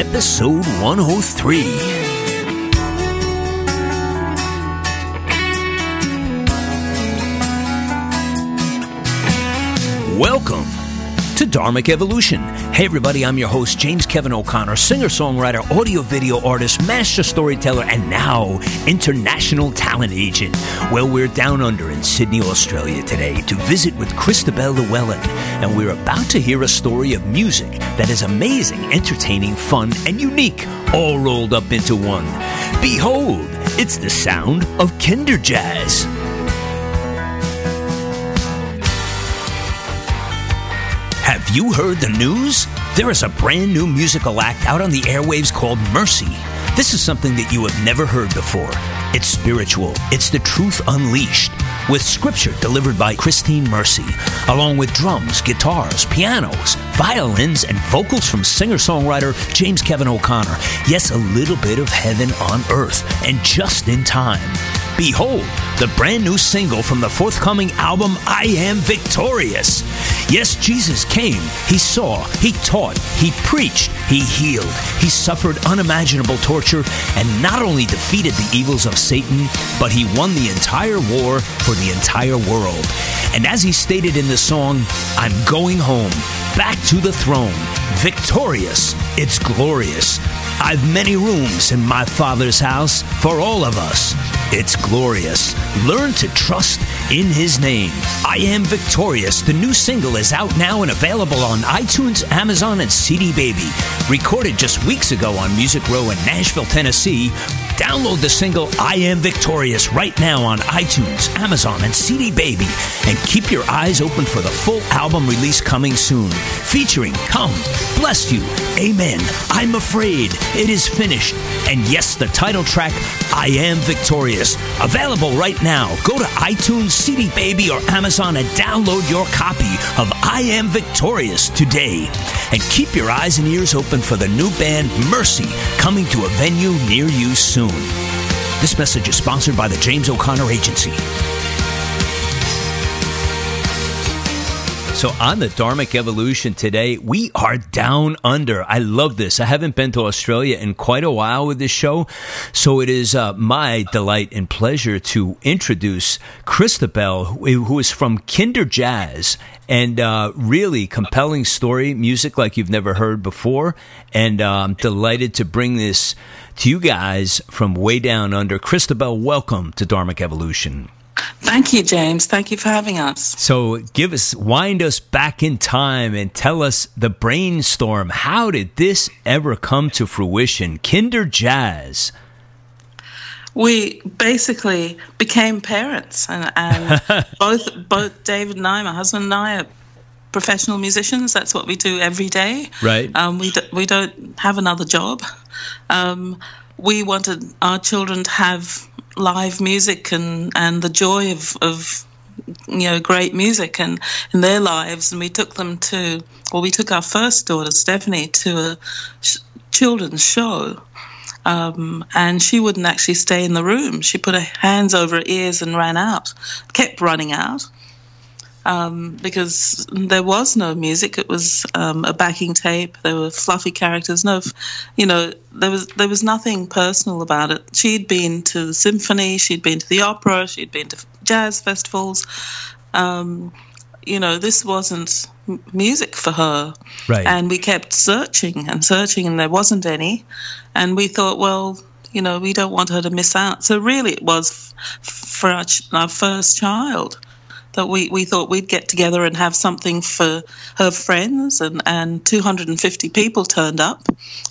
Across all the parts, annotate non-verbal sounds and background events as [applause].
episode 103. Welcome Dharmic Evolution. Hey, everybody, I'm your host, James Kevin O'Connor, singer songwriter, audio video artist, master storyteller, and now international talent agent. Well, we're down under in Sydney, Australia today to visit with Christobel Llewellyn, and we're about to hear a story of music that is amazing, entertaining, fun, and unique, all rolled up into one. Behold, it's the sound of Kinderjazz. Have you heard the news? There is a brand new musical act out on the airwaves called Mercy. This is something that you have never heard before. It's spiritual, it's the truth unleashed, with scripture delivered by Christine Mercy, along with drums, guitars, pianos, violins, and vocals from singer songwriter James Kevin O'Connor. Yes, a little bit of heaven on earth, and just in time. Behold, the brand new single from the forthcoming album, I Am Victorious. Yes, Jesus came, He saw, He taught, He preached, He healed, He suffered unimaginable torture, and not only defeated the evils of Satan, but He won the entire war for the entire world. And as He stated in the song, I'm going home, back to the throne, victorious, it's glorious. I've many rooms in my Father's house for all of us. It's glorious. Learn to trust in His name. I Am Victorious. The new single is out now and available on iTunes, Amazon, and CD Baby. Recorded just weeks ago on Music Row in Nashville, Tennessee. Download the single I Am Victorious right now on iTunes, Amazon, and CD Baby. And keep your eyes open for the full album release coming soon. Featuring Come, Bless You, Amen, I'm Afraid, It Is Finished, and yes, the title track, I Am Victorious. Available right now. Go to iTunes, CD Baby, or Amazon and download your copy of I Am Victorious today. And keep your eyes and ears open for the new band Mercy coming to a venue near you soon. This message is sponsored by the James O'Connor Agency. So, on the Dharmic Evolution today, we are down under. I love this. I haven't been to Australia in quite a while with this show. So, it is uh, my delight and pleasure to introduce Christobel, who is from Kinderjazz. And uh, really compelling story, music like you've never heard before. And uh, I'm delighted to bring this to you guys from way down under. Christobel, welcome to Dharmic Evolution. Thank you, James. Thank you for having us. So, give us, wind us back in time and tell us the brainstorm. How did this ever come to fruition? Kinderjazz. We basically became parents, and, and [laughs] both both David and I, my husband and I, are professional musicians. That's what we do every day. Right. Um, we do, we don't have another job. Um, we wanted our children to have live music and, and the joy of, of you know great music and in their lives. And we took them to well we took our first daughter Stephanie to a sh- children's show. Um, and she wouldn't actually stay in the room. She put her hands over her ears and ran out kept running out um, because there was no music. It was um, a backing tape. There were fluffy characters. No, you know, there was there was nothing personal about it. She'd been to the symphony. She'd been to the opera. She'd been to jazz festivals. Um, you know, this wasn't music for her. Right. And we kept searching and searching, and there wasn't any. And we thought, well, you know, we don't want her to miss out. So really, it was f- for our, ch- our first child that we, we thought we'd get together and have something for her friends and, and 250 people turned up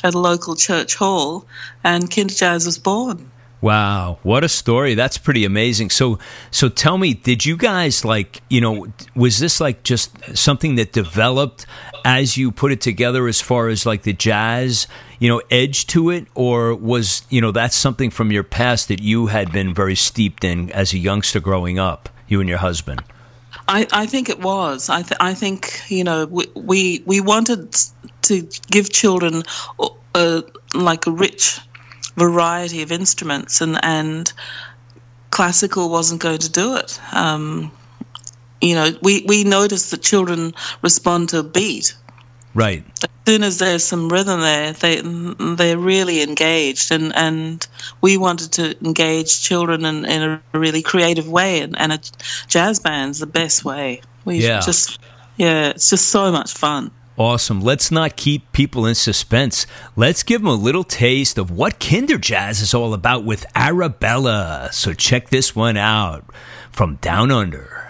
at a local church hall and Kinderjazz was born. Wow, what a story. That's pretty amazing. So so tell me, did you guys like, you know, was this like just something that developed as you put it together as far as like the jazz, you know, edge to it or was, you know, that's something from your past that you had been very steeped in as a youngster growing up? you and your husband? I, I think it was. I, th- I think you know we, we we wanted to give children a, like a rich variety of instruments, and and classical wasn't going to do it. Um, you know, we we noticed that children respond to beat, Right. As soon as there's some rhythm there, they they're really engaged, and, and we wanted to engage children in, in a really creative way, and, and a jazz band's the best way. We Yeah. just yeah, it's just so much fun. Awesome. Let's not keep people in suspense. Let's give them a little taste of what Kinderjazz is all about with Arabella. So check this one out from Down Under.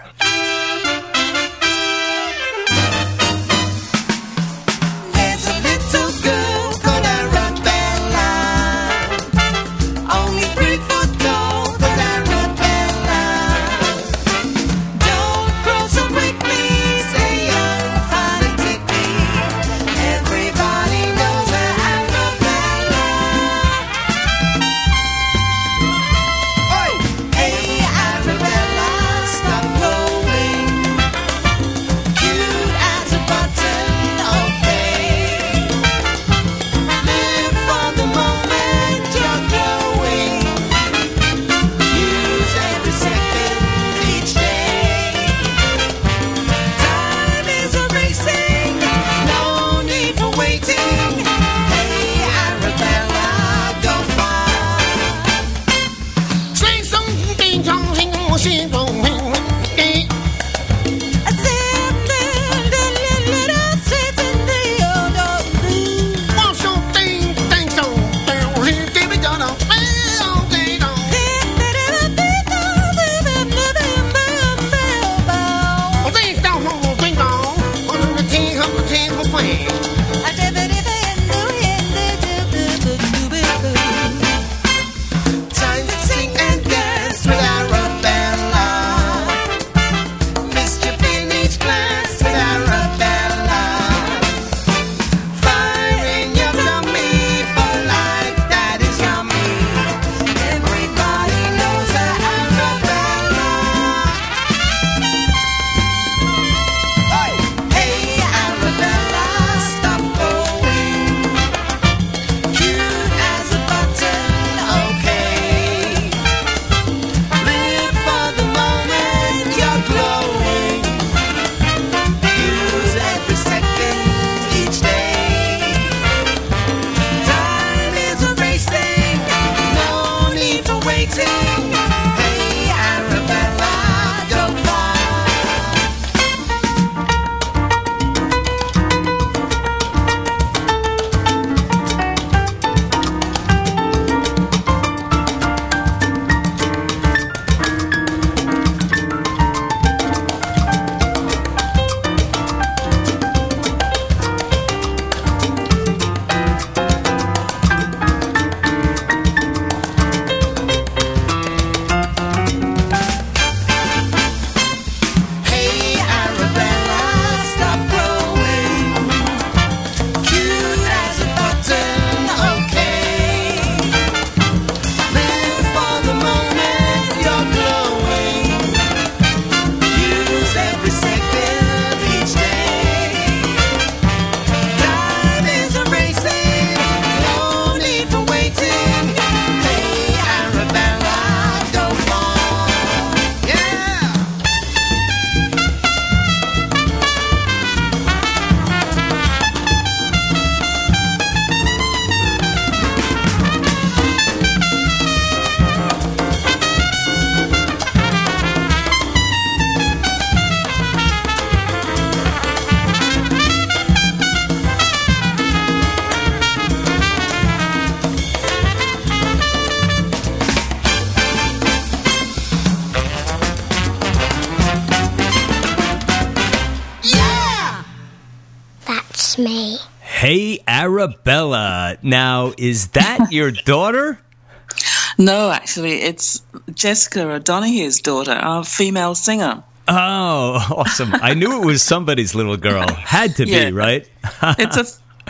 Is that [laughs] your daughter? No, actually, it's Jessica O'Donoghue's daughter, our female singer. Oh, [laughs] awesome. I knew it was somebody's little girl. Had to Yeah. be, right? It's a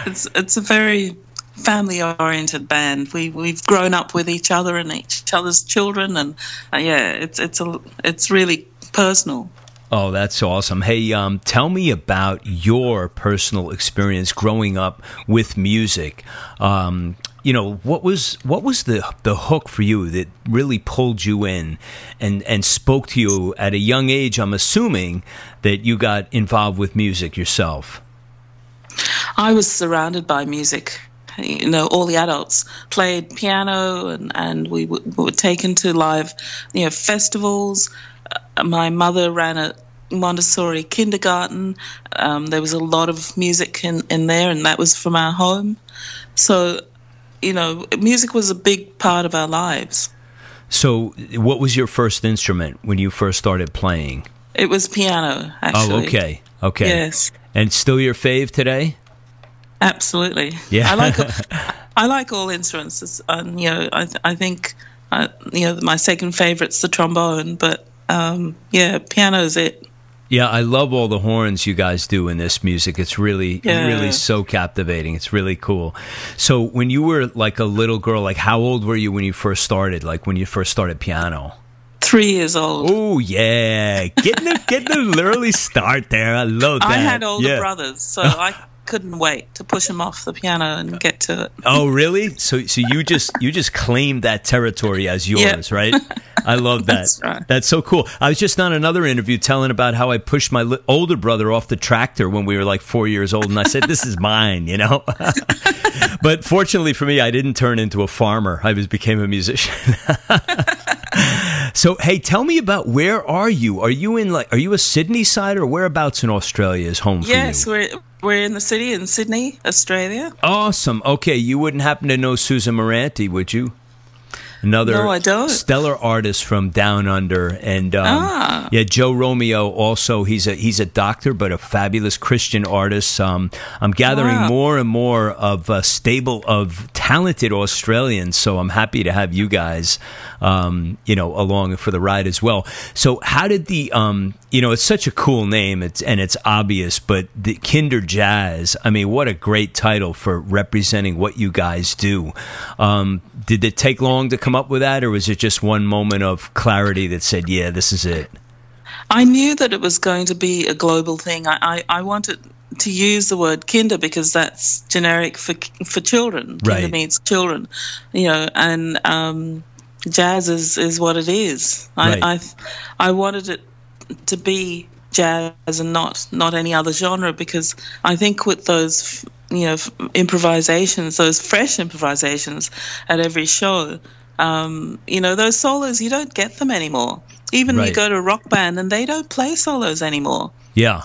it's it's a very family oriented band. We we've grown up with each other and each other's children, and uh, yeah, it's it's a it's really personal. Oh, that's awesome. Hey, um, tell me about your personal experience growing up with music. Um, you know, what was what was the the hook for you that really pulled you in and and spoke to you at a young age? I'm assuming that you got involved with music yourself. I was surrounded by music. You know, all the adults played piano, and and we, w- we were taken to live, you know, festivals. My mother ran a Montessori kindergarten. Um, there was a lot of music in, in there, and that was from our home. So, you know, music was a big part of our lives. So, what was your first instrument when you first started playing? It was piano, actually. Oh, okay, okay. Yes, And still your fave today? absolutely. Yeah. I like [laughs] I like all instruments. It's, Um, you know, I I think uh, you know my second favorite's the trombone, but um, yeah, is it. Yeah, I love all the horns you guys do in this music. It's really, Yeah. really so captivating. It's really cool. So, when you were like a little girl, like how old were you when you first started? Like when you first started piano? Three years old. Oh yeah, getting a, getting an early start there. I love that. I had older Yeah. brothers, so [laughs] I couldn't wait to push him off the piano and get to it. Oh really? So so you just [laughs] you just claimed that territory as yours, Yeah. right? I love that. That's right. That's so cool. I was just on another interview telling about how I pushed my li- older brother off the tractor when we were like four years old, and I said, "This is mine," you know. [laughs] but fortunately for me, I didn't turn into a farmer. I was became a musician. [laughs] so hey, tell me about where are you? Are you in like are you a Sydney side or whereabouts in Australia is home for Yes, you? we're we're in the city in Sydney, Australia. Awesome. Okay, you wouldn't happen to know Susan Moranti, would you? Another No, I don't. stellar artist from down under, and um, Ah. yeah, Joe Romeo. Also, he's a he's a doctor, but a fabulous Christian artist. Um, I'm gathering Wow. more and more of a stable of talented Australians, so I'm happy to have you guys, um, you know, along for the ride as well. So, how did the um, you know, it's such a cool name, it's and it's obvious, but the Kinderjazz. I mean, what a great title for representing what you guys do. Um, did it take long to come up with that, or was it just one moment of clarity that said, "Yeah, this is it"? I knew that it was going to be a global thing. I, I, I wanted to use the word kinder because that's generic for for children. Right. Kinder means children, you know, and um, jazz is, is what it is. Right. I, I I wanted it to be jazz and not not any other genre because I think with those you know improvisations, those fresh improvisations at every show, um, you know those solos you don't get them anymore. Even Right. you go to a rock band and they don't play solos anymore. Yeah,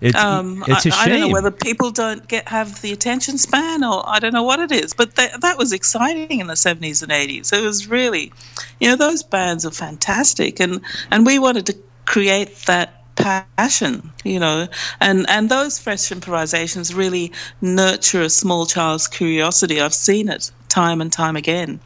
it's Um, it's a I, I shame. I don't know whether people don't get have the attention span or I don't know what it is, but that that was exciting in the seventies and eighties. It was really, you know, those bands are fantastic, and and we wanted to create that passion, you know, and and those fresh improvisations really nurture a small child's curiosity. I've seen it time and time again,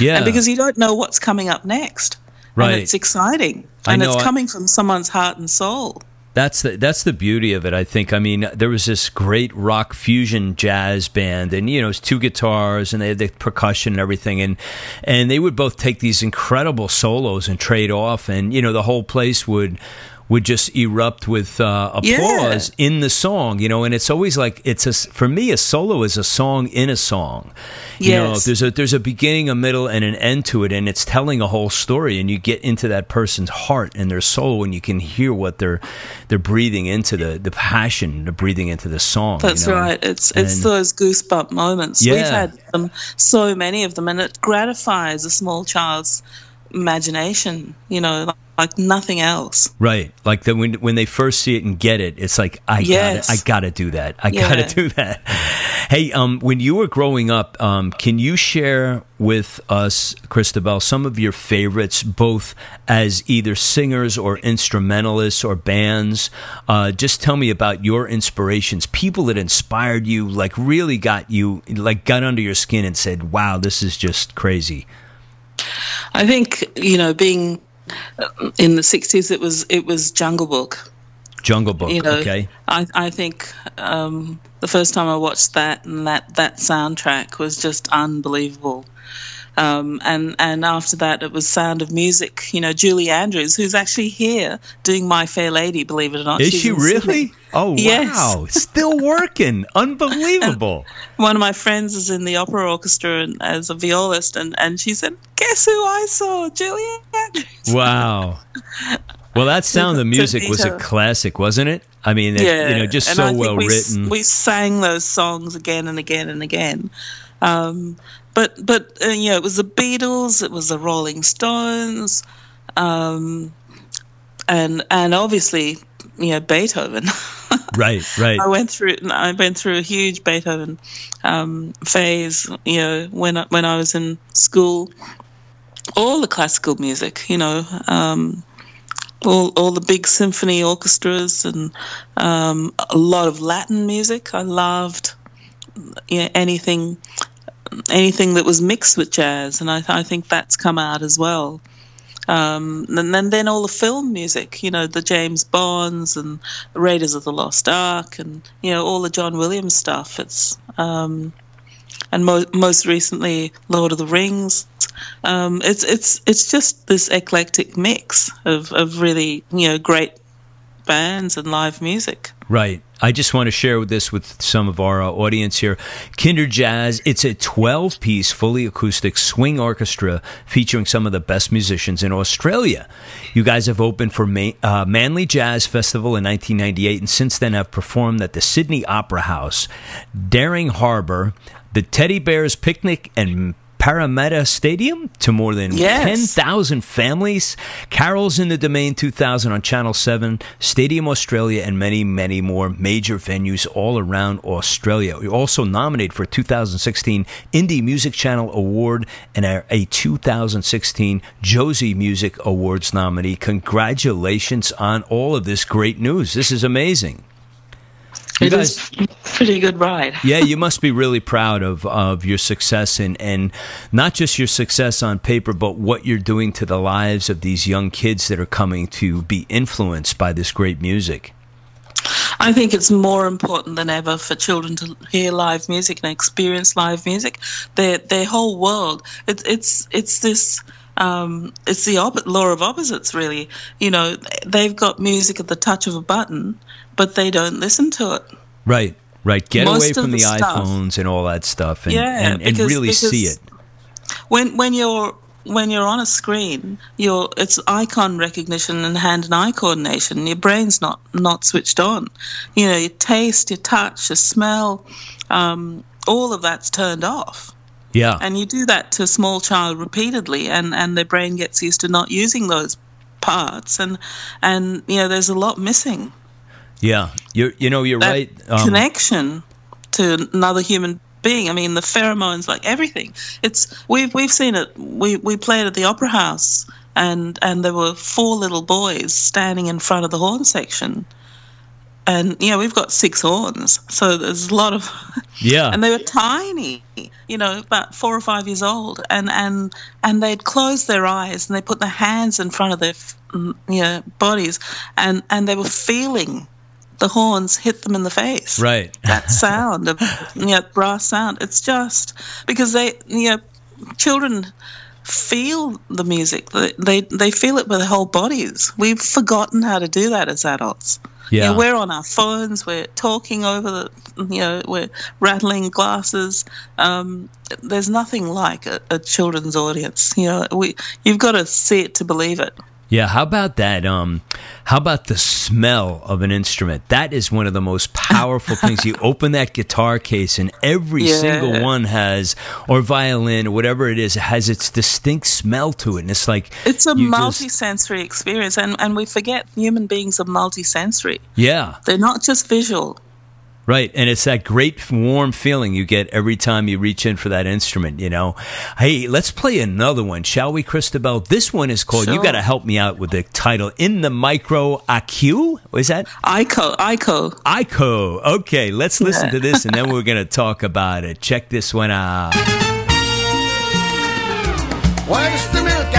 yeah, and because you don't know what's coming up next. Right. And it's exciting. And know, it's I- coming from someone's heart and soul. That's the that's the beauty of it. I think. I mean, there was this great rock fusion jazz band, and you know, it's two guitars, and they had the percussion and everything, and and they would both take these incredible solos and trade off, and you know, the whole place would would just erupt with uh, applause in the song, you know, and it's always like it's a for me a solo is a song in a song. You know, Yes. there's a there's a beginning, a middle, and an end to it, and it's telling a whole story, and you get into that person's heart and their soul, and you can hear what they're they're breathing into the the passion, they're breathing into the song. you That's know? right. It's it's those goosebump moments. Yeah. We've had them, so many of them, and it gratifies a small child's imagination. You know, like, like nothing else. Right, like the, when when they first see it and get it, it's like I Yes. gotta I gotta do that. I Yeah. gotta do that. Hey, um, when you were growing up, um, can you share with us, Christobel, some of your favorites, both as either singers or instrumentalists or bands? Uh, just tell me about your inspirations, people that inspired you, like really got you, like got under your skin and said, "Wow, this is just crazy." I think you know, being uh, in the '60s, it was it was Jungle Book. Jungle Book, You know, okay, I I think um, the first time I watched that and that that soundtrack was just unbelievable. Um, and and after that, it was Sound of Music. You know, Julie Andrews, who's actually here doing My Fair Lady. Believe it or not, is She's she really? Sydney. Oh Yes. wow, still working, [laughs] unbelievable. One of my friends is in the opera orchestra and, as a violist, and, and she said, "Guess who I saw? Julie Andrews." Wow. [laughs] Well, that sound of music was a classic, wasn't it? I mean, it, yeah, you know, just and so I think well we, written. We sang those songs again and again and again. Um, but but uh, know, it was the Beatles, it was the Rolling Stones, um, and and obviously you know Beethoven. [laughs] right, right. I went through I went through a huge Beethoven um, phase. You know, when I, when I was in school, all the classical music. You know, um, all all the big symphony orchestras and um, a lot of Latin music. I loved you know, anything anything that was mixed with jazz, and I, I think that's come out as well. Um, and then, then all the film music, you know, the James Bonds and Raiders of the Lost Ark, and you know all the John Williams stuff. It's um, and mo- most recently Lord of the Rings. Um, it's it's it's just this eclectic mix of, of really you know great bands and live music. Right. I just want to share this with some of our uh, audience here. Kinderjazz, it's a 12 piece fully acoustic swing orchestra featuring some of the best musicians in Australia. You guys have opened for uh, Manly Jazz Festival in 1998 and since then have performed at the Sydney Opera House, Darling Harbour, the Teddy Bears Picnic, and Parramatta Stadium to more than Yes. 10,000 families. Carols in the Domain 2000 on Channel 7, Stadium Australia, and many, many more major venues all around Australia. You're also nominated for a 2016 Indie Music Channel Award and a a 2016 Josie Music Awards nominee. Congratulations on all of this great news. This is amazing. You It is a pretty good ride. [laughs] yeah, you must be really proud of, of your success and, and not just your success on paper, but what you're doing to the lives of these young kids that are coming to be influenced by this great music. I think it's more important than ever for children to hear live music and experience live music. Their their whole world. It's it's it's this. Um, it's the op- law of opposites, really. You know, they've got music at the touch of a button, but they don't listen to it. Right, right. Get Most away from the, the stuff. iPhones and all that stuff and, Yeah, and, and because- really see it. when when you're when you're on a screen, you're it's icon recognition and hand and eye coordination. Your brain's not not switched on. You know, your taste, your touch, your smell, um, all of that's turned off. Yeah. And you do that to a small child repeatedly, and and their brain gets used to not using those parts, and and you know, there's a lot missing yeah. You're, you know, you're that right. Um, connection to another human being. I mean, the pheromones, like everything. It's we've we've seen it. We we played at the opera house, and and there were four little boys standing in front of the horn section. And you know we've got six horns, so there's a lot of, [laughs] yeah. and they were tiny, you know, about four or five years old, and and and they'd close their eyes and they put their hands in front of their, mm, you know, bodies, and and they were feeling the horns hit them in the face right. [laughs] that sound of you know, brass sound. It's just because they you know children feel the music. They they, they feel it with their whole bodies. We've forgotten how to do that as adults. You Yeah. know, we're on our phones. We're talking over the you know we're rattling glasses. Um, there's nothing like a, a children's audience. You know we you've got to see it to believe it. Yeah, how about that? Um, how about the smell of an instrument? That is one of the most powerful things. You [laughs] open that guitar case, and every Yeah. single one has, or violin, or whatever it is, has its distinct smell to it. And it's like It's a multi-sensory experience, and, and we forget human beings are multi-sensory. yeah, They're not just visual. Right. And it's that great warm feeling you get every time you reach in for that instrument. You know, hey, let's play another one, shall we, Christobel? This one is called. You Sure. got to help me out with the title. In the micro AQ. Is that? ICO, ICO. ICO. Okay, let's listen Yeah. to this and then we're going to talk about it. Check this one out. Where's the milk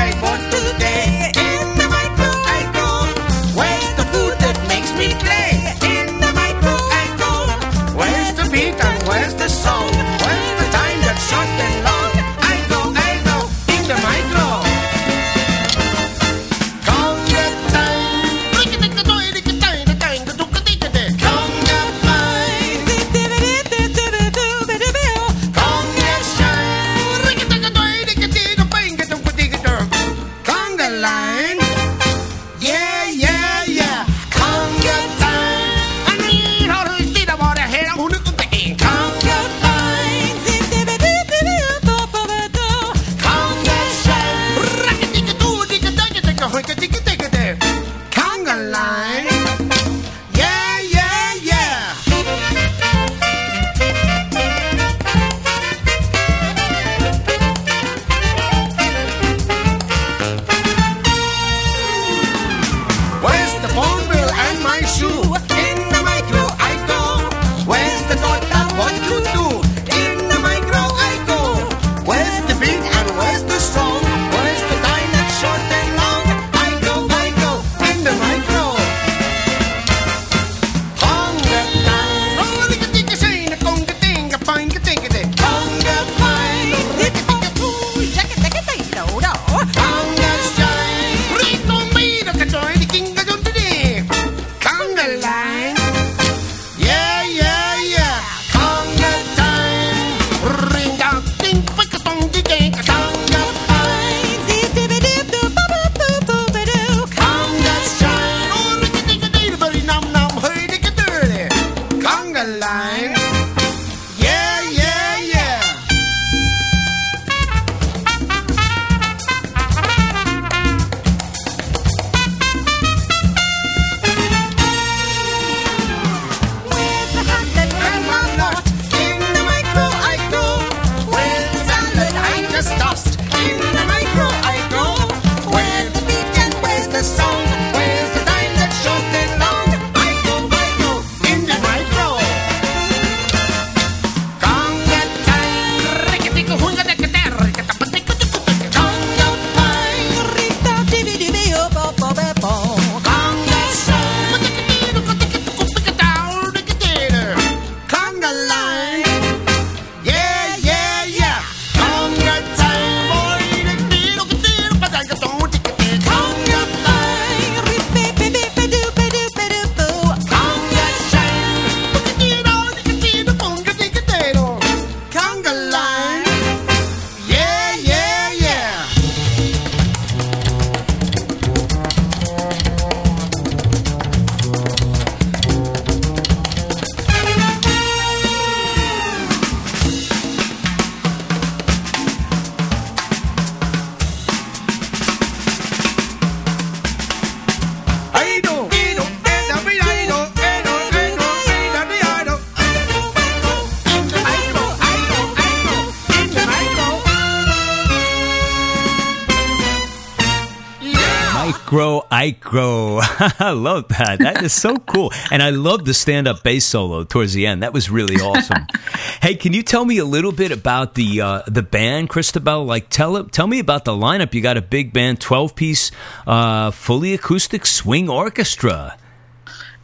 grow, I grow. [laughs] I love that. That is so cool. And I love the stand up bass solo towards the end. That was really awesome. [laughs] hey, can you tell me a little bit about the uh, the band, Christobel? Like, tell tell me about the lineup. You got a big band, 12 piece, uh, fully acoustic swing orchestra.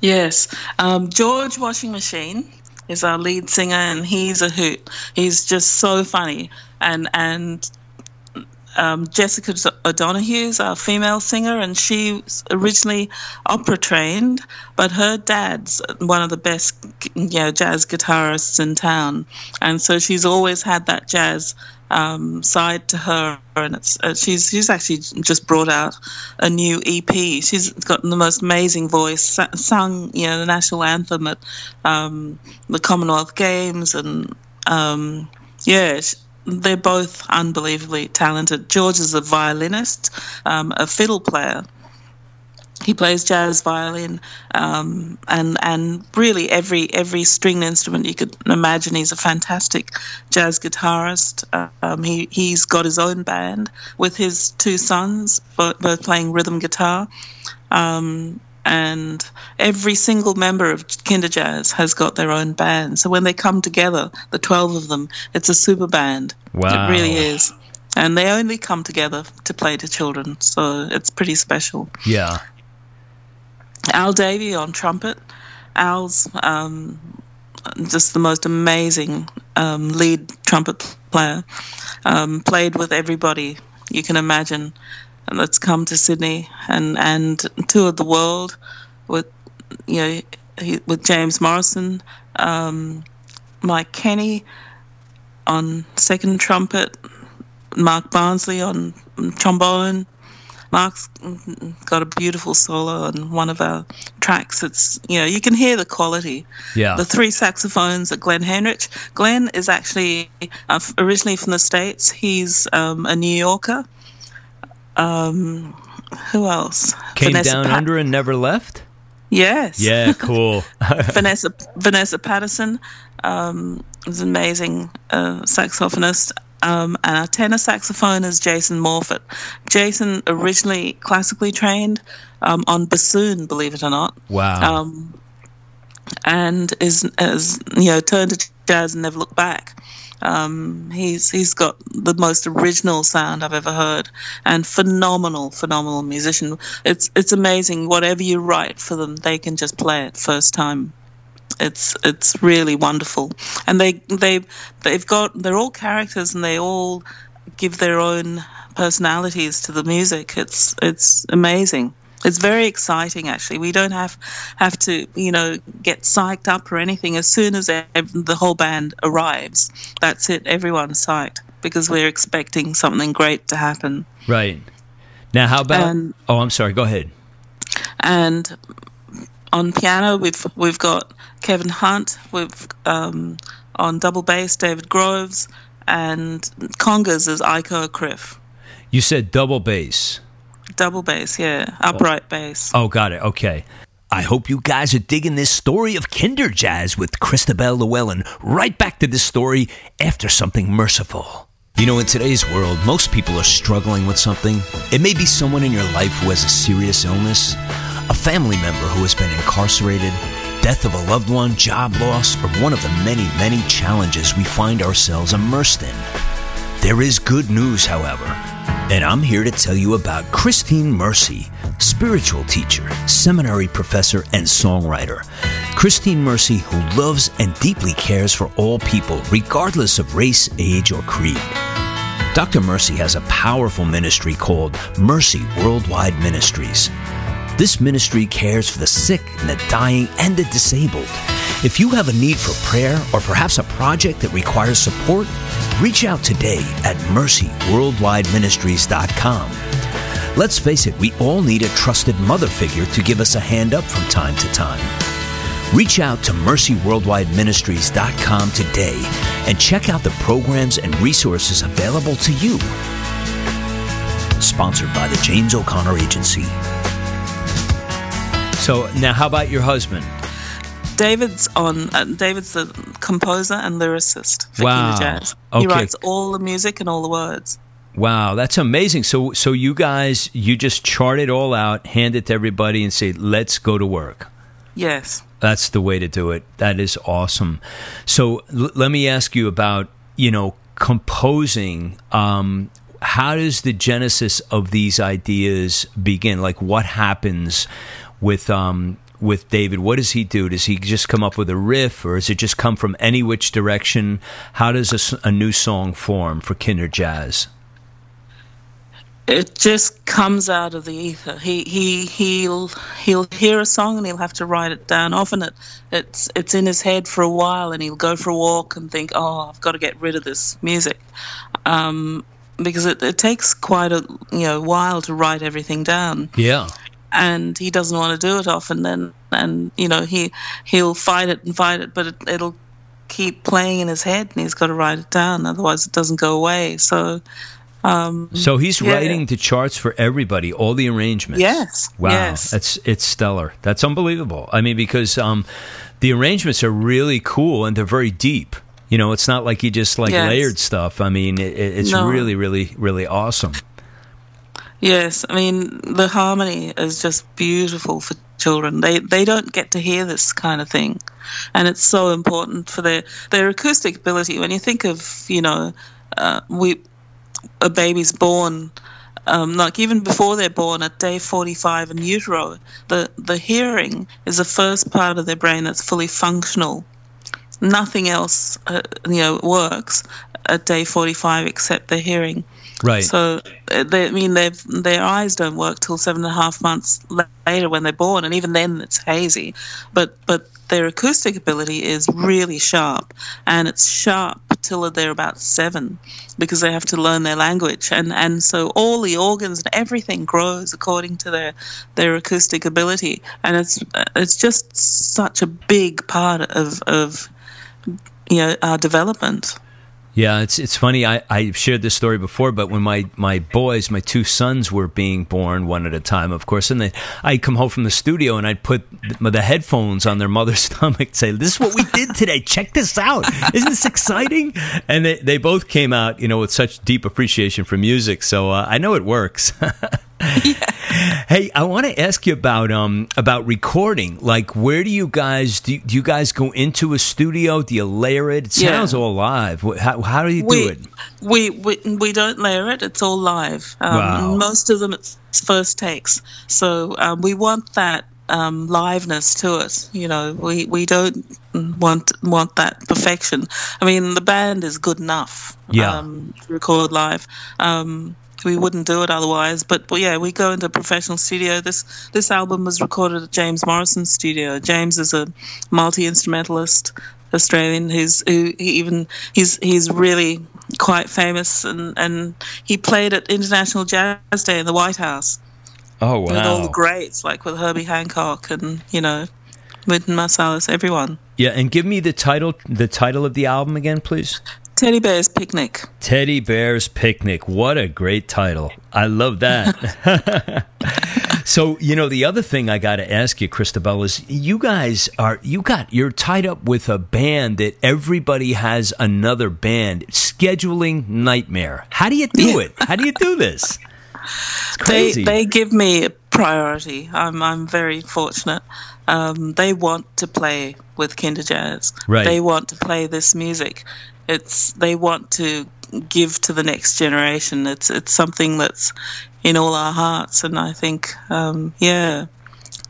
Yes, um, George Washingmachine is our lead singer, and he's a hoot. He's just so funny, and and um, Jessica O'Donoghue is our female singer, and she's originally opera trained, but her dad's one of the best, you know, jazz guitarists in town, and so she's always had that jazz um, side to her, and it's uh, she's she's actually just brought out a new EP. She's got the most amazing voice, sung you know the national anthem at um, the Commonwealth Games, and um, yeah. They're both unbelievably talented. George is a violinist, um, a fiddle player. He plays jazz violin, um, and and really every every stringed instrument you could imagine. He's a fantastic jazz guitarist. Um, he he's got his own band with his two sons, both, both playing rhythm guitar. Um, and every single member of Kinderjazz has got their own band. So when they come together, the 12 of them, it's a super band. Wow. It really is. And they only come together to play to children. So it's pretty special. Yeah. Al Davey on trumpet. Al's um, just the most amazing um, lead trumpet player. Um, played with everybody you can imagine that's come to Sydney and, and toured the world with you know he, with James Morrison, um, Mike Kenny on second trumpet, Mark Barnsley on trombone. Mark's got a beautiful solo on one of our tracks. It's you know you can hear the quality. Yeah. The three saxophones at Glenn Henrich. Glenn is actually uh, originally from the states. He's um, a New Yorker. Um, who else? Came Vanessa down Pat- under and never left? Yes. Yeah, cool. [laughs] [laughs] Vanessa Vanessa Patterson um, is an amazing uh, saxophonist. Um, and our tenor saxophone is Jason Morfitt. Jason originally classically trained um, on bassoon, believe it or not, wow. um, and is, is you know turned to jazz and never looked back. Um, he's he's got the most original sound I've ever heard, and phenomenal, phenomenal musician. It's it's amazing. Whatever you write for them, they can just play it first time. It's it's really wonderful, and they they they've got they're all characters, and they all give their own personalities to the music. It's it's amazing. It's very exciting, actually. We don't have have to, you know, get psyched up or anything. As soon as the whole band arrives, that's it. Everyone's psyched because we're expecting something great to happen. right. Now, how about. and- oh, I'm sorry. Go ahead. And on piano, we've we've got Kevin Hunt. We've um, on double bass, David Groves, and congas is Iko Criff. You said double bass. Double bass, yeah, oh. upright bass. Oh, got it. Okay. I hope you guys are digging this story of Kinderjazz with Christobel Llewellyn. Right back to this story after something merciful. You know, in today's world, most people are struggling with something. It may be someone in your life who has a serious illness, a family member who has been incarcerated, death of a loved one, job loss, or one of the many, many challenges we find ourselves immersed in. There is good news, however, and I'm here to tell you about Christine Mercy, spiritual teacher, seminary professor, and songwriter. Christine Mercy, who loves and deeply cares for all people, regardless of race, age, or creed. Dr. Mercy has a powerful ministry called Mercy Worldwide Ministries. This ministry cares for the sick and the dying and the disabled. If you have a need for prayer or perhaps a project that requires support, reach out today at mercyworldwideministries.com. Let's face it, we all need a trusted mother figure to give us a hand up from time to time. Reach out to mercyworldwideministries.com today and check out the programs and resources available to you. Sponsored by the James O'Connor Agency. So, now how about your husband? David's on. Uh, David's the composer and lyricist for Wow. Kinderjazz. Okay. He writes all the music and all the words. Wow, that's amazing. So so you guys you just chart it all out, hand it to everybody and say, "Let's go to work." Yes. That's the way to do it. That is awesome. So l- let me ask you about, you know, composing. Um, how does the genesis of these ideas begin? Like what happens with um, with David? What does he do? Does he just come up with a riff, or does it just come from any which direction? How does a new song form for Kinderjazz? It just comes out of the ether. He he he'll he'll hear a song and he'll have to write it down. Often it it's it's in his head for a while, and he'll go for a walk and think, "Oh, I've got to get rid of this music," um, because it, it takes quite a you know while to write everything down. Yeah. And he doesn't want to do it often then and you know he he'll fight it and fight it but it, it'll keep playing in his head and he's got to write it down otherwise it doesn't go away so um So he's Yeah. writing the charts for everybody, all the arrangements. Yes, Wow. yes. That's it's stellar. That's unbelievable. I mean, because um, the arrangements are really cool and they're very deep. You know, it's not like he just like Yes. layered stuff. I mean, it, it- it's No. really, really, really awesome. Yes i mean the harmony is just beautiful for children. They they don't get to hear this kind of thing. And it's so important for their their acoustic ability. When you think of you know uh, we a baby's born um, like even before they're born at day 45 in utero the the hearing is the first part of their brain that's fully functional. Nothing else uh, you know works at day 45 except the hearing Right. so uh, they, I mean, their their eyes don't work till seven and a half months later when they're born, and even then it's hazy. But but their acoustic ability is really sharp, and it's sharp till they're about seven, because they have to learn their language, and and so all the organs and everything grows according to their their acoustic ability, and it's it's just such a big part of of you know our development. Yeah, it's it's funny. I I've shared this story before, but when my my boys, my two sons, were being born one at a time, of course, and they, I'd come home from the studio and I'd put the, headphones on their mother's [laughs] stomach, say, "This is what we did today. Check this out. Isn't this exciting?" And they they both came out, you know, with such deep appreciation for music. So uh, I know it works. [laughs] [laughs] Hey, I want to ask you about um about recording. Like, where do you guys do? You, do you guys go into a studio? Do you layer it? It Yeah. sounds all live. How, how do you do it? We, we we don't layer it. It's all live. Um, Wow. Most of them it's first takes. So um, we want that um, liveness to it. You know, we, we don't want want that perfection. I mean, the band is good enough. Yeah. Um, to record live. Um, we wouldn't do it otherwise, but, but yeah, we go into a professional studio. This this album was recorded at James Morrison's studio. James is a multi instrumentalist Australian who's who he even he's he's really quite famous and and he played at International Jazz Day in the White House Oh wow! with all the greats like with Herbie Hancock and you know Wynton Marsalis, everyone. Yeah, and give me the title the title of the album again, please. Teddy Bear's Picnic. Teddy Bear's Picnic. What a great title. I love that. [laughs] [laughs] so, you know, the other thing I got to ask you, Christobel, is you guys are, you got, you're tied up with a band that everybody has another band. Scheduling nightmare. How do you do it? How do you do this? They they give me a priority. I'm I'm very fortunate. Um, they want to play with Kinderjazz. Right. They want to play this music. It's they want to give to the next generation. It's it's something that's in all our hearts, and I think um, yeah,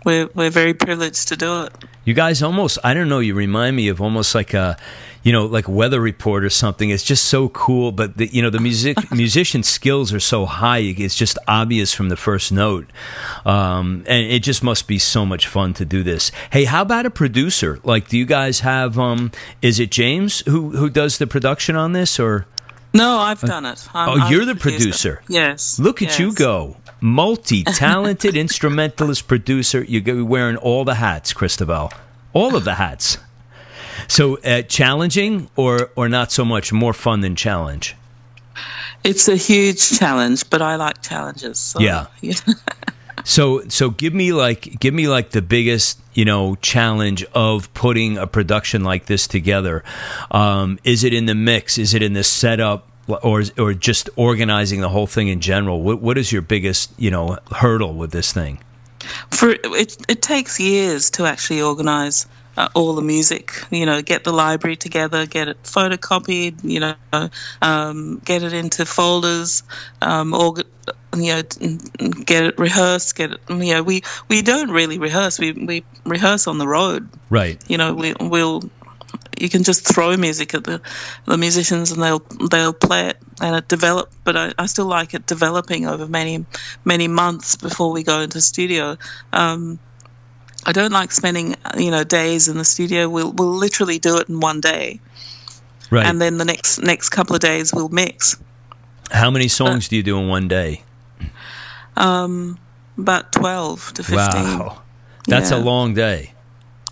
we're we're very privileged to do it. You guys almost, I don't know, you remind me of almost like a, you know, like weather report or something. It's just so cool. But, the, you know, the music, [laughs] musician skills are so high. It's just obvious from the first note. Um, and it just must be so much fun to do this. Hey, how about a producer? Like, do you guys have, um, is it James who, who does the production on this or? No, I've done it. I'm, oh, I'm you're the producer. Yes. Look at you go. Multi talented [laughs] instrumentalist producer. You're wearing all the hats, Christobel. All of the hats. So uh, challenging or, or not so much? More fun than challenge? It's a huge challenge, but I like challenges. So, Yeah. [laughs] So so give me like give me like the biggest you know challenge of putting a production like this together. Um, is it in the mix? Is it in the setup? or or just organizing the whole thing in general? What what is your biggest you know hurdle with this thing? for it, it takes years to actually organize uh, all the music you know get the library together get it photocopied you know um, get it into folders um, org- you know get it rehearsed get it you know we we don't really rehearse we we rehearse on the road Right. you know we we'll you can just throw music at the the musicians and they'll they'll play it and it develop but I, I still like it developing over many many months before we go into studio um, I don't like spending you know days in the studio we'll we'll literally do it in one day Right. and then the next next couple of days we'll mix How many songs do you do in one day? um, about 12 to 15 Wow. That's a long day.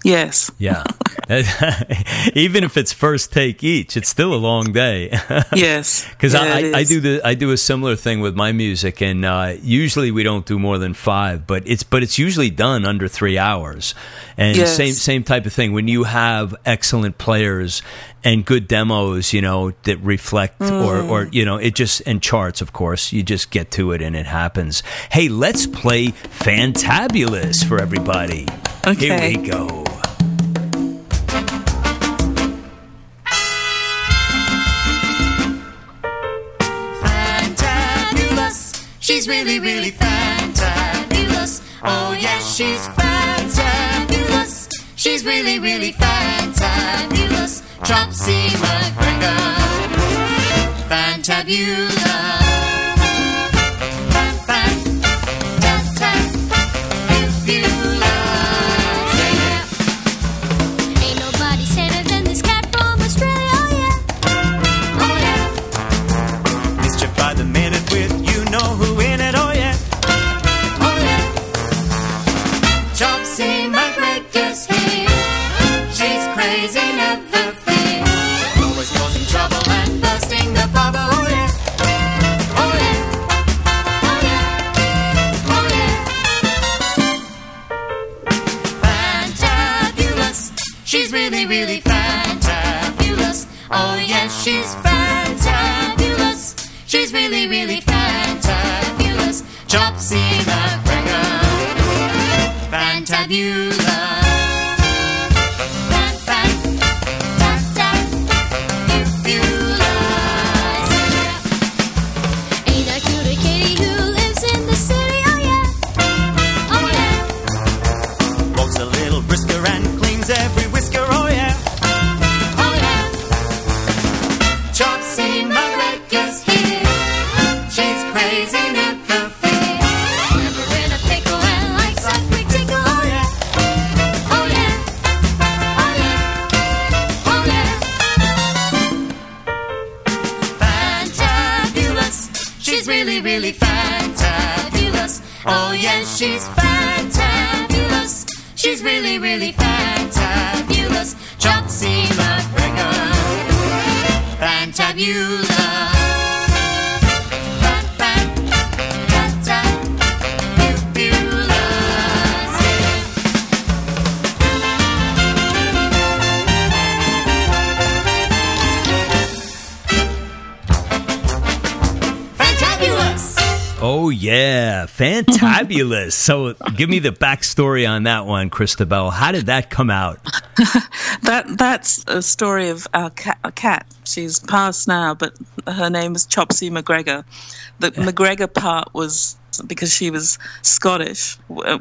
Yes Yeah. [laughs] Even if it's first take each, it's still a long day. [laughs] yes Because Yeah, I, I do the I do a similar thing with my music, and uh, usually we don't do more than five, but it's but it's usually done under three hours. And Yes. same same type of thing when you have excellent players and good demos, you know that reflect or or Mm. you know it just and charts, of course. You just get to it and it happens. Hey, let's play Fantabulous for everybody. Okay. Here we go. She's really, really fantabulous. Oh yes, she's fantabulous. She's really, really fantabulous. Chopsy McGregor. Fantabulous. She's fantabulous. She's really, really fantabulous. Chopsy McGregor. Fantabulous. Oh yes, she's fantabulous. She's really, really fantabulous. Chopsy McGregor. Fantabulous. Yeah, fantabulous! so, give me the backstory on that one, Christobel. How did that come out? [laughs] That that's a story of our cat. A cat. She's passed now, but her name is Chopsy McGregor. The McGregor part was because she was Scottish.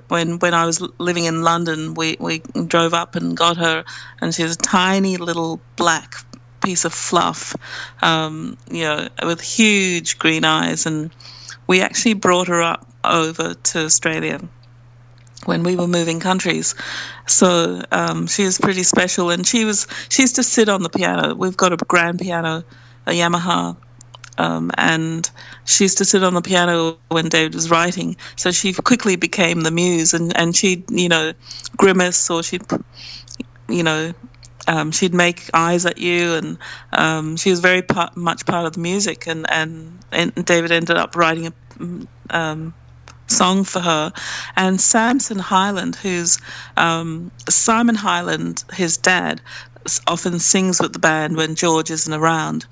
When when I was living in London, we we drove up and got her, and she was a tiny little black piece of fluff, um, you know, with huge green eyes, and we actually brought her up over to Australia when we were moving countries. So um, she was pretty special, and she was she used to sit on the piano. We've got a grand piano, a Yamaha, um, and she used to sit on the piano when David was writing. So she quickly became the muse, and and she'd you know grimace or she'd you know. Um, she'd make eyes at you, and um, she was very part, much part of the music. And, and, and David ended up writing a um, song for her. And Samson Highland, who's um, Simon Highland, his dad, often sings with the band when George isn't around.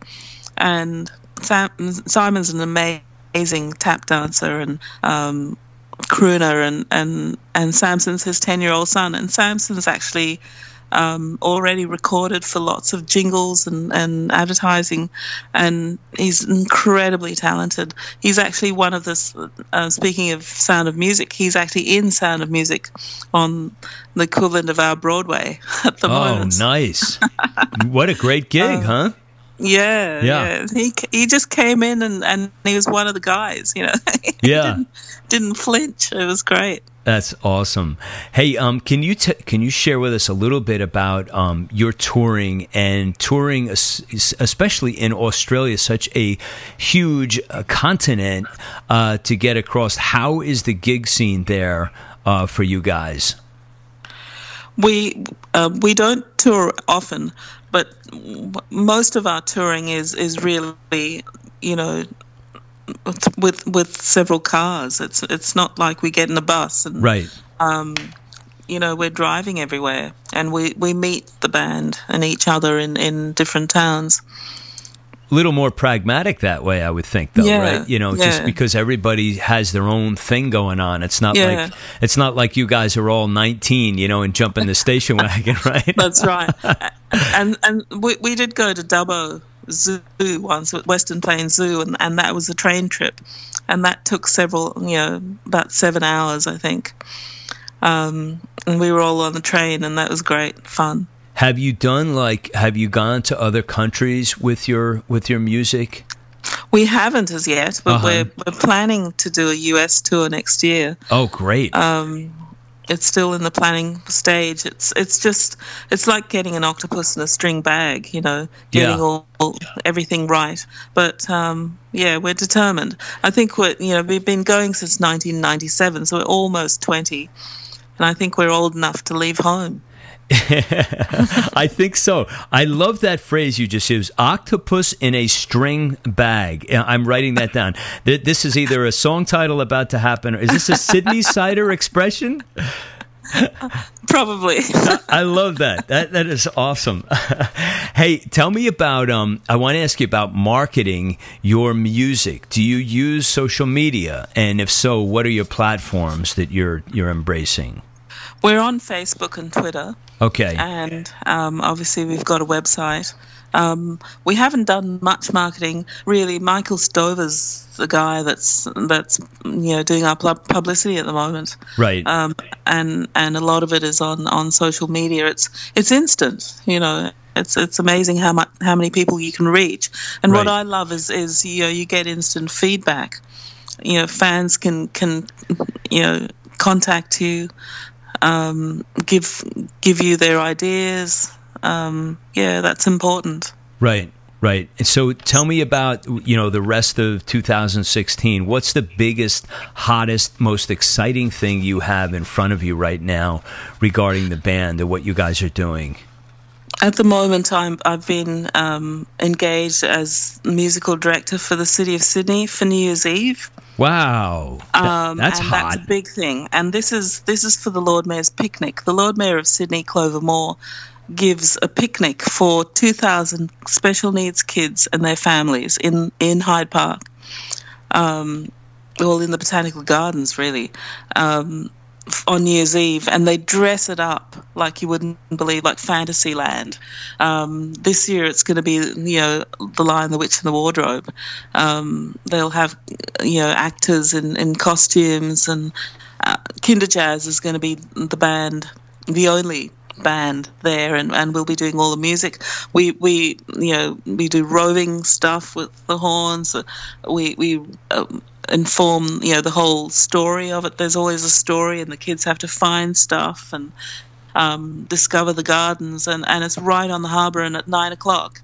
and Sam, Simon's an amazing tap dancer and um, crooner, and and and Samson's his ten year old son, and Samson's actually um, already recorded for lots of jingles and, and advertising, and he's incredibly talented. He's actually one of the, uh, speaking of Sound of Music, he's actually in Sound of Music on the equivalent of our Broadway [laughs] at the Oh, moment. Oh, nice. [laughs] what a great gig, huh? Yeah, Yeah. yeah, He he just came in and, and he was one of the guys, you know. [laughs] Yeah. didn't, didn't flinch. It was great. That's awesome. Hey, um, can you t- can you share with us a little bit about um, your touring and touring, especially in Australia, such a huge uh, continent uh, to get across? How is the gig scene there uh, for you guys? We uh, we don't tour often, but most of our touring is is really, you know, with with several cars. It's it's not like we get in a bus and Right. Um, you know we're driving everywhere and we we meet the band and each other in in different towns. A little more pragmatic that way, I would think, though, Yeah, right? You know, just because everybody has their own thing going on. It's not Yeah. like it's not like you guys are all nineteen, you know, and jumping the station [laughs] wagon, right? That's right. and and we we did go to Dubbo Zoo once at Western Plains Zoo, and and that was a train trip, and that took several, you know, about seven hours, I think. Um, and we were all on the train, and that was great fun. Have you done like have you gone to other countries with your with your music? We haven't as yet, but Uh-huh. we're we're planning to do a US tour next year. Oh, great. It's still in the planning stage. It's it's just it's like getting an octopus in a string bag, you know, getting Yeah. all, all everything right. But um, yeah, we're determined. I think we're you know we've been going since 1997, so we're almost 20, and I think we're old enough to leave home. [laughs] I think so. I love that phrase you just used octopus in a string bag. I'm writing that down. [laughs] This is either a song title about to happen or is this a Sydneysider expression? [laughs] Probably. I love that. That that is awesome. hey, tell me about um I want to ask you about marketing your music. Do you use social media? And if so, what are your platforms that you're you're embracing? we're on Facebook and Twitter. Okay. and um, obviously we've got a website. Um, we haven't done much marketing really. Michael Stover's the guy that's that's you know doing our publicity at the moment, Right. um, and and a lot of it is on, on social media. It's it's instant, you know. It's it's amazing how much how many people you can reach. And what I love is is you know you get instant feedback. You know, fans can can you know contact you, um, give give you their ideas. Um, yeah, that's important. Right, right. And so tell me about, you know, the rest of 2016. What's the biggest, hottest, most exciting thing you have in front of you right now regarding the band and what you guys are doing? At the moment, I'm I've been um, engaged as musical director for the city of Sydney for New Year's Eve. Wow. Um, that's and hot. That's a big thing. And this is this is for the Lord Mayor's picnic. The Lord Mayor of Sydney, Clover Moore, gives a picnic for 2,000 special needs kids and their families in in Hyde Park. Um, well, in the Botanical Gardens, really. Um, on New Year's Eve, and they dress it up like you wouldn't believe, like Fantasyland. Um, this year, it's going to be, you know, The Lion, the Witch, and the Wardrobe. Um, they'll have, you know, actors in, in costumes, and uh, Kinderjazz is going to be the band, the only band there, and, and we'll be doing all the music. We we you know we do roving stuff with the horns. We we um, inform you know the whole story of it. There's always a story, and the kids have to find stuff and um, discover the gardens, and, and it's right on the harbour. And at nine o'clock,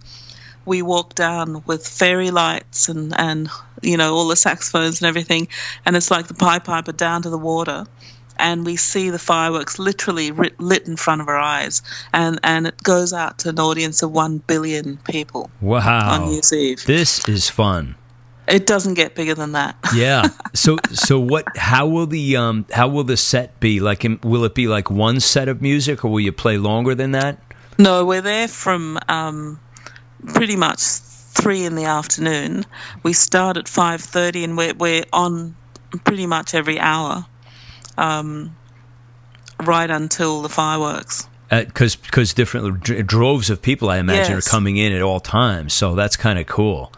we walk down with fairy lights and and you know all the saxophones and everything, and it's like the Pied Piper down to the water. And we see the fireworks literally rit- lit in front of our eyes, and, and it goes out to an audience of one billion people wow. on New Year's Eve. This is fun. It doesn't get bigger than that. [laughs] Yeah. So so what how will the um how will the set be? Like will it be like one set of music or will you play longer than that? No, we're there from um, pretty much three in the afternoon. We start at five thirty, and we're we're on pretty much every hour, um, right until the fireworks. because because different dr- droves of people I imagine Yes. are coming in at all times. So that's kind of cool.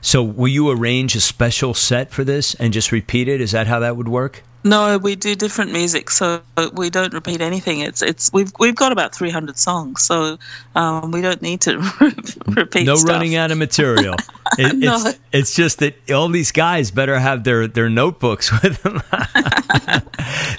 So will you arrange a special set for this and just repeat it? Is that how that would work? No, we do different music, so we don't repeat anything. It's it's we've we've got about three hundred songs, so um, we don't need to [laughs] repeat. no stuff. running out of material. [laughs] It, No. it's, it's just that all these guys better have their, their notebooks [laughs] with them.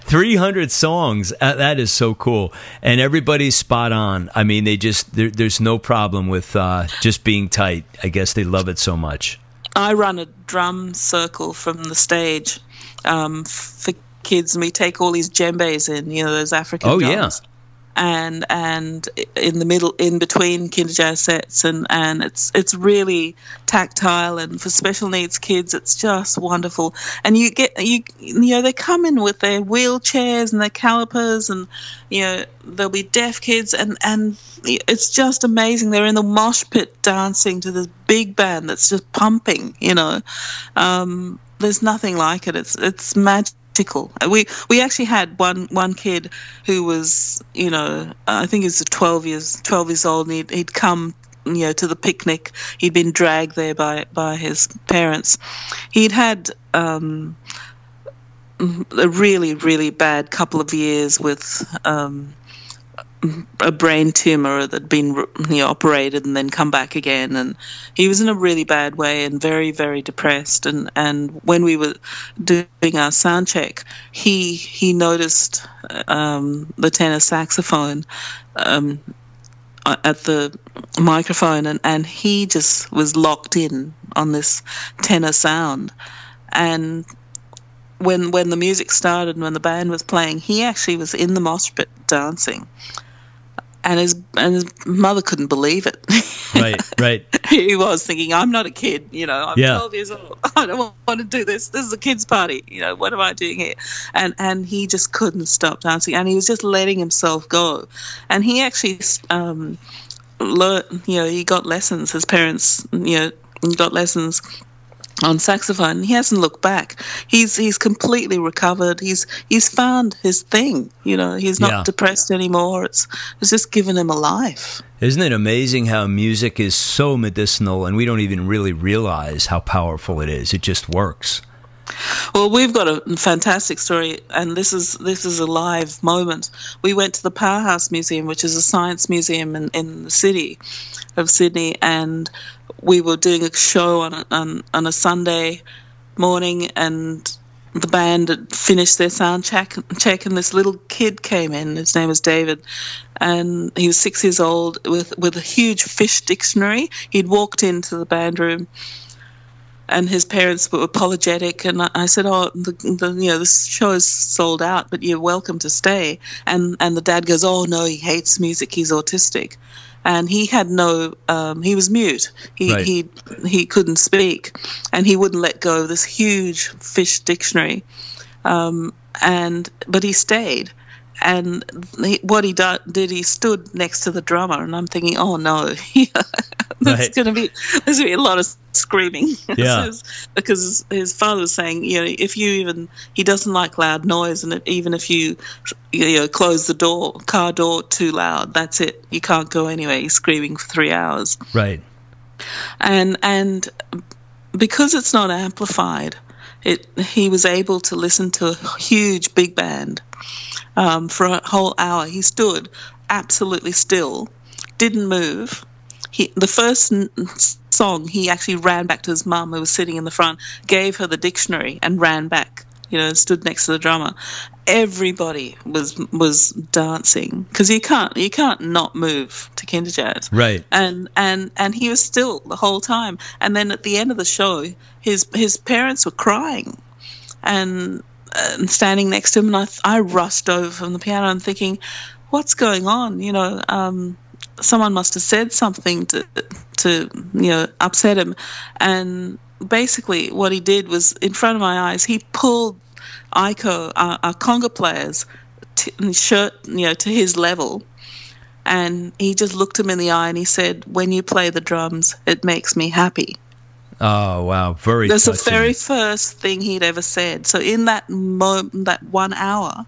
300 songs. Uh, that is so cool. And everybody's spot on. I mean, they just, there's no problem with uh, just being tight. I guess they love it so much. I run a drum circle from the stage um, for kids, and we take all these djembes in, you know, those African drums. Oh, yeah. And and in the middle, in between Kinder sets, and, and it's it's really tactile, and for special needs kids, it's just wonderful. And you get you you know they come in with their wheelchairs and their calipers, and you know there'll be deaf kids, and and it's just amazing. They're in the mosh pit dancing to this big band that's just pumping. You know, um, there's nothing like it. It's it's magical. We we actually had one one kid who was you know I think he's 12 years 12 years old and he'd, he'd come you know to the picnic. He'd been dragged there by by his parents. He'd had. Um, a really, really bad couple of years with um, a brain tumor that'd been you know, operated and then come back again, and he was in a really bad way and very, very depressed. And, and when we were doing our sound check, he he noticed um, the tenor saxophone. Um, at the microphone and, and he just was locked in on this tenor sound and when when the music started and when the band was playing, he actually was in the mosh pit dancing, and his and his mother couldn't believe it. Right, right. [laughs] he was thinking, "I'm not a kid, you know. I'm Yeah. 12 years old. [laughs] I don't want to do this. This is a kids' party. You know, what am I doing here?" And and he just couldn't stop dancing, and he was just letting himself go. And he actually, um, learned, you know, he got lessons. His parents, you know, he got lessons on saxophone. He hasn't looked back. He's he's completely recovered. He's he's found his thing. You know, he's not Yeah. depressed anymore. It's it's just given him a life. Isn't it amazing how music is so medicinal and we don't even really realize how powerful it is? It just works. Well, we've got a fantastic story, and this is this is a live moment. We went to the Powerhouse Museum, which is a science museum in, in the city of Sydney, and we were doing a show on on, on a Sunday morning, and the band had finished their sound check, check, and this little kid came in. His name was David, and he was six years old with with a huge fish dictionary. He'd walked into the band room and his parents were apologetic and I- I said oh the, the you know this show is sold out but you're welcome to stay and and the dad goes oh no he hates music he's autistic and he had no um, he was mute. He Right. he he couldn't speak. And he wouldn't let go of this huge fish dictionary. Um, and but he stayed. And he, what he do, did he stood next to the drummer. And i'm thinking oh no [laughs] [laughs] there's Right. going to be there's going to be a lot of screaming [laughs] Yeah. Because his, father was saying you know if you even he doesn't like loud noise and even if you you know close the door car door too loud that's it you can't go anywhere he's screaming for three hours Right. and and because it's not amplified, it he was able to listen to a huge big band um, for a whole hour. He stood absolutely still, didn't move. He, the first n- song, he actually ran back to his mum, who was sitting in the front, gave her the dictionary, and ran back. You know, stood next to the drummer. Everybody was was dancing because you can't you can't not move to Kinderjazz Right. and and and he was still the whole time and then at the end of the show his his parents were crying and and standing next to him and I, I rushed over from the piano and thinking what's going on you know um, someone must have said something to to you know upset him and basically what he did was in front of my eyes he pulled Iko our, uh, our uh, conga players t- shirt you know to his level and he just looked him in the eye and he said, "When you play the drums, it makes me happy." Oh wow, very. That's the very first thing he'd ever said. So in that mo- that one hour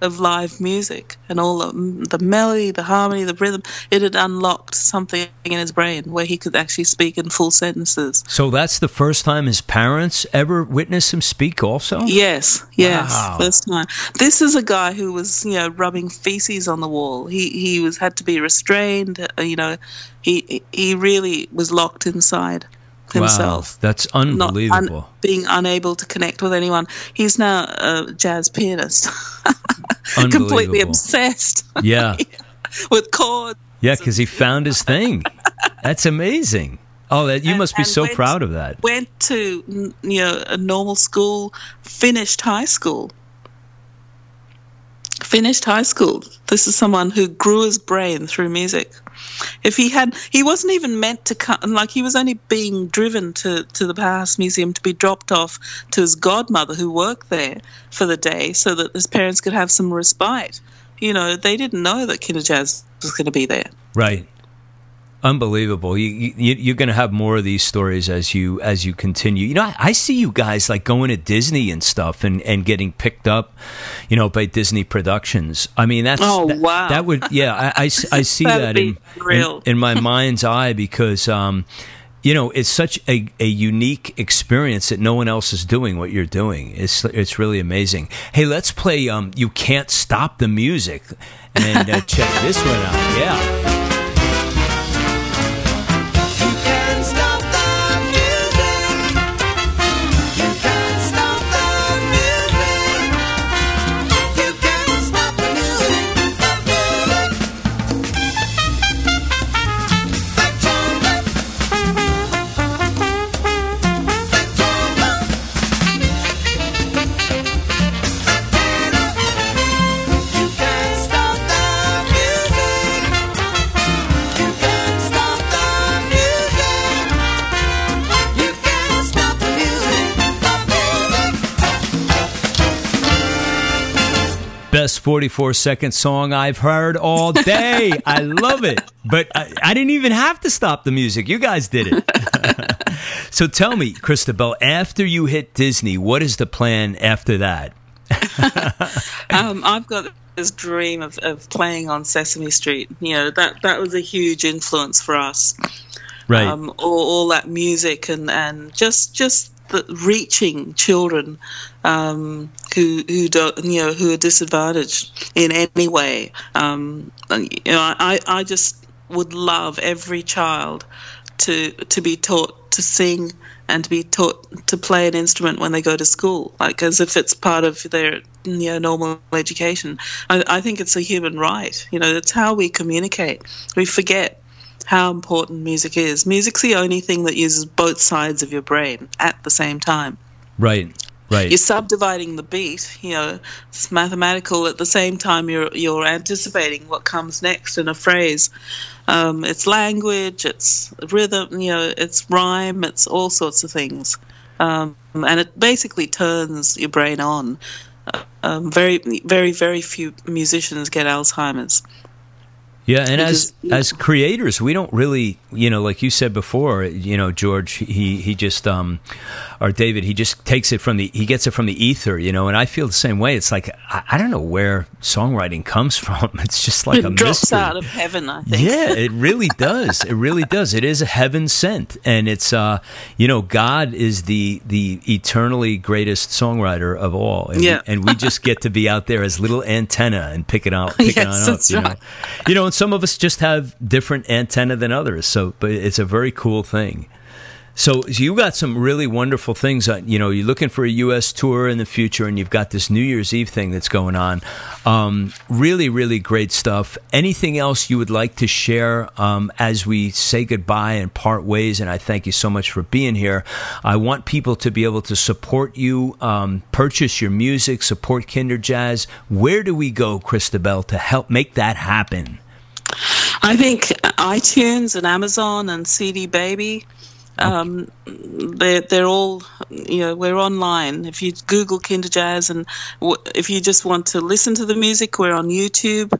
of live music and all the, the melody, the harmony, the rhythm, it had unlocked something in his brain where he could actually speak in full sentences. So that's the first time his parents ever witnessed him speak. Also, Yes, yes, Wow. first time. This is a guy who was, you know, rubbing feces on the wall. He he was had to be restrained. Uh, you know, he he really was locked inside himself. Wow, that's not un- unbelievable. being unable to connect with anyone. He's now a jazz pianist, [laughs] completely obsessed [laughs] yeah, with chords. yeah, because he found his thing. That's amazing. Oh, that you And- must be so went- proud of that. Went to you know a normal school, finished high school. Finished high school. This is someone who grew his brain through music. If he had, he wasn't even meant to come. Like he was only being driven to to the Powerhouse Museum to be dropped off to his godmother who worked there for the day, so that his parents could have some respite. You know, they didn't know that Kinderjazz was going to be there. Right. Unbelievable. You, you, you're going to have more of these stories as you as you continue. You know, I, I see you guys like going to Disney and stuff and, and getting picked up, you know, by Disney Productions. I mean, that's Oh, that, wow. That would yeah. I see [laughs] That'd that in, in in my mind's eye because um, you know it's such a, a unique experience that no one else is doing what you're doing. It's it's really amazing. Hey, let's play. Um, you can't stop the music, and uh, check this one out. Yeah. 44 second song I've heard all day. I love it. But I, I didn't even have to stop the music. You guys did it. [laughs] so tell me, Christobel, after you hit Disney, what is the plan after that? [laughs] um, I've got this dream of, of playing on Sesame Street. You know that that was a huge influence for us. Right. Um, all, all that music and, and just just the reaching children um, who who don't you know who are disadvantaged in any way. Um, and, you know, I I just would love every child to to be taught to sing and to be taught to play an instrument when they go to school, like as if it's part of their you know normal education. I, I think it's a human right. You know, it's how we communicate. We forget how important music is. Music's the only thing that uses both sides of your brain at the same time. right. Right. You're subdividing the beat, you know, it's mathematical at the same time you're you're anticipating what comes next in a phrase. Um, it's language, it's rhythm, you know, it's rhyme, it's all sorts of things. Um, and it basically turns your brain on. Um, very, very, very few musicians get Alzheimer's. Yeah, and as Because- as creators, we don't really, you know, like you said before, you know, George, he he just um or David, he just takes it from the he gets it from the ether, you know, and I feel the same way. It's like I, I don't know where songwriting comes [laughs] from. It's just like [laughs] a drops mystery. out of heaven, I think. Yeah, [laughs] it really does. It really does. It is a heaven sent, and it's uh, you know, God is the the eternally greatest songwriter of all, and, Yeah. we, and we just get to be out there as little antenna and pick it out, pick it Yes, on up. that's You know, right. you know, some of us just have different antenna than others. So, but it's a very cool thing. So, so you got some really wonderful things. On, you know, you're looking for a U.S. tour in the future, and you've got this New Year's Eve thing that's going on. Um, really, really great stuff. Anything else you would like to share um, as we say goodbye and part ways? And I thank you so much for being here. I want people to be able to support you, um, purchase your music, support Kinderjazz. Where do we go, Christobel, to help make that happen? I think iTunes and Amazon and CD Baby, um, they're they're all you know we're online. If you Google Kinderjazz and w- if you just want to listen to the music, we're on YouTube.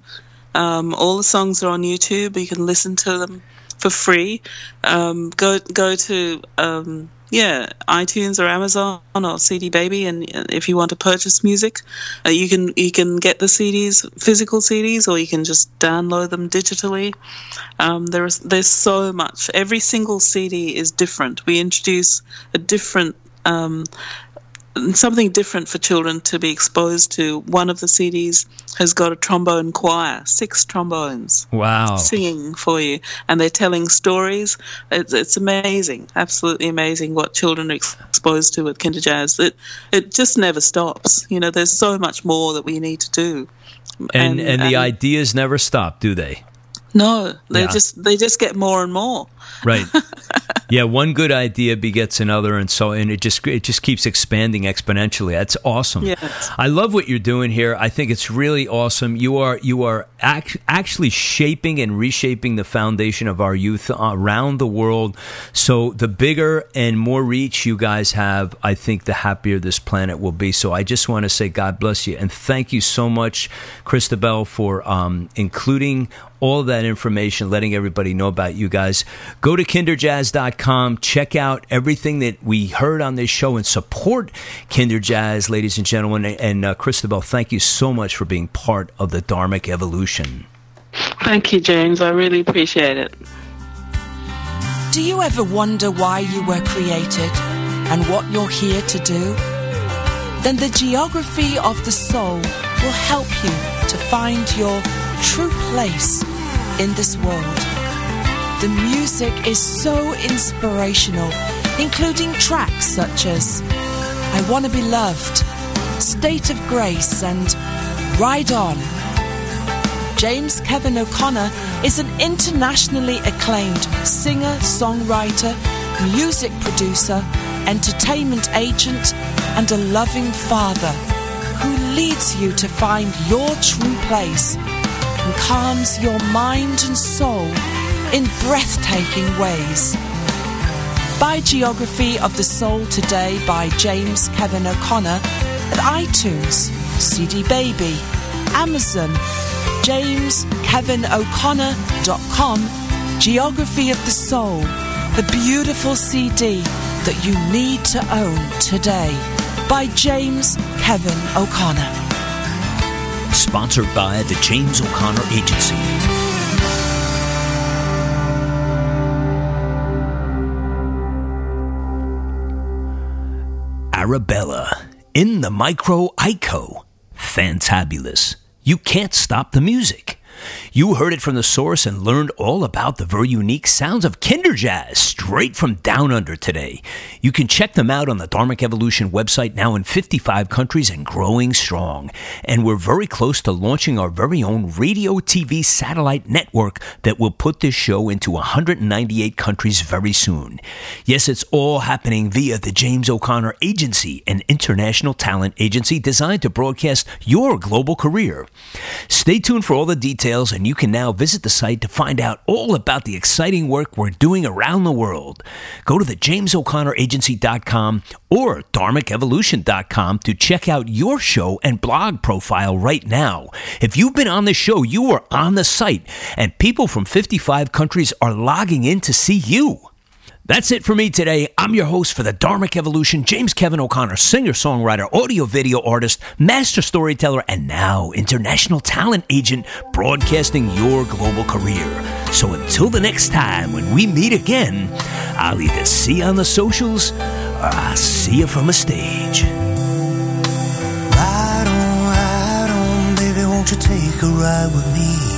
Um, all the songs are on YouTube. You can listen to them for free. Um, go go to um, yeah iTunes or Amazon or CD Baby, and uh, if you want to purchase music, uh, you can you can get the CDs, physical CDs, or you can just download them digitally. Um, there is there's so much. Every single CD is different. We introduce a different um, something different for children to be exposed to. One of the CDs has got a trombone choir, six trombones Wow. singing for you, and they're telling stories. It's, it's amazing, absolutely amazing what children are ex- exposed to with Kinderjazz. It it just never stops. You know, there's so much more that we need to do. And and, the ideas never stop, do they? No, they Yeah. just they just get more and more. Right. [laughs] yeah, one good idea begets another and so and it just it just keeps expanding exponentially. That's awesome. Yes. I love what you're doing here. I think it's really awesome. You are you are act, actually shaping and reshaping the foundation of our youth around the world. So the bigger and more reach you guys have, I think the happier this planet will be. So I just want to say God bless you and thank you so much, Christobel, for um, including all that information, letting everybody know about you guys. Go to kinderjazz.com, check out everything that we heard on this show, and support Kinderjazz, ladies and gentlemen. And uh, Christobel, thank you so much for being part of the Dharmic evolution. Thank you, James. I really appreciate it. Do you ever wonder why you were created and what you're here to do? Then the geography of the soul will help you to find your true place in this world. The music is so inspirational, including tracks such as I Wanna Be Loved, State of Grace, and Ride On. James Kevin O'Connor is an internationally acclaimed singer, songwriter, music producer, entertainment agent, and a loving father who leads you to find your true place and calms your mind and soul in breathtaking ways. Buy Geography of the Soul today by James Kevin O'Connor at iTunes, CD Baby, Amazon, jameskevinoconnor.com, Geography of the Soul, the beautiful CD that you need to own today by James Kevin O'Connor. Sponsored by the James O'Connor Agency. Arabella in the Micro Aykho. Fantabulous. You can't stop the music. You heard it from the source and learned all about the very unique sounds of Kinderjazz straight from down under today. You can check them out on the Dharmic Evolution website now in 55 countries and growing strong. And we're very close to launching our very own radio TV satellite network that will put this show into 198 countries very soon. Yes, it's all happening via the James O'Connor Agency, an international talent agency designed to broadcast your global career. Stay tuned for all the details, and you can now visit the site to find out all about the exciting work we're doing around the world. Go to the JamesO'ConnorAgency.com or DharmicEvolution.com to check out your show and blog profile right now. If you've been on the show, you are on the site, and people from 55 countries are logging in to see you. That's it for me today. I'm your host for the Dharmic Evolution, James Kevin O'Connor, singer, songwriter, audio video artist, master storyteller, and now international talent agent broadcasting your global career. So until the next time when we meet again, I'll either see you on the socials or I'll see you from a stage. Ride on, ride on, baby, won't you take a ride with me?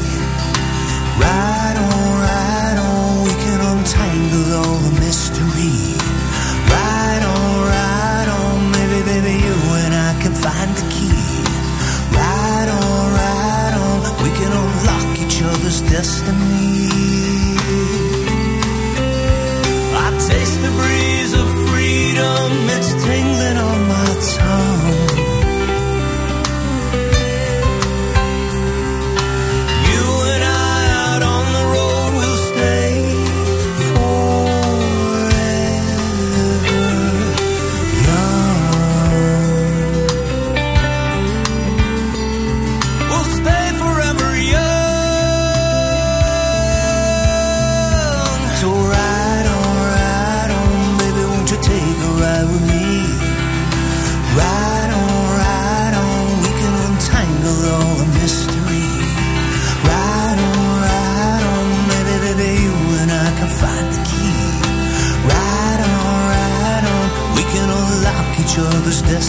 Ride on, ride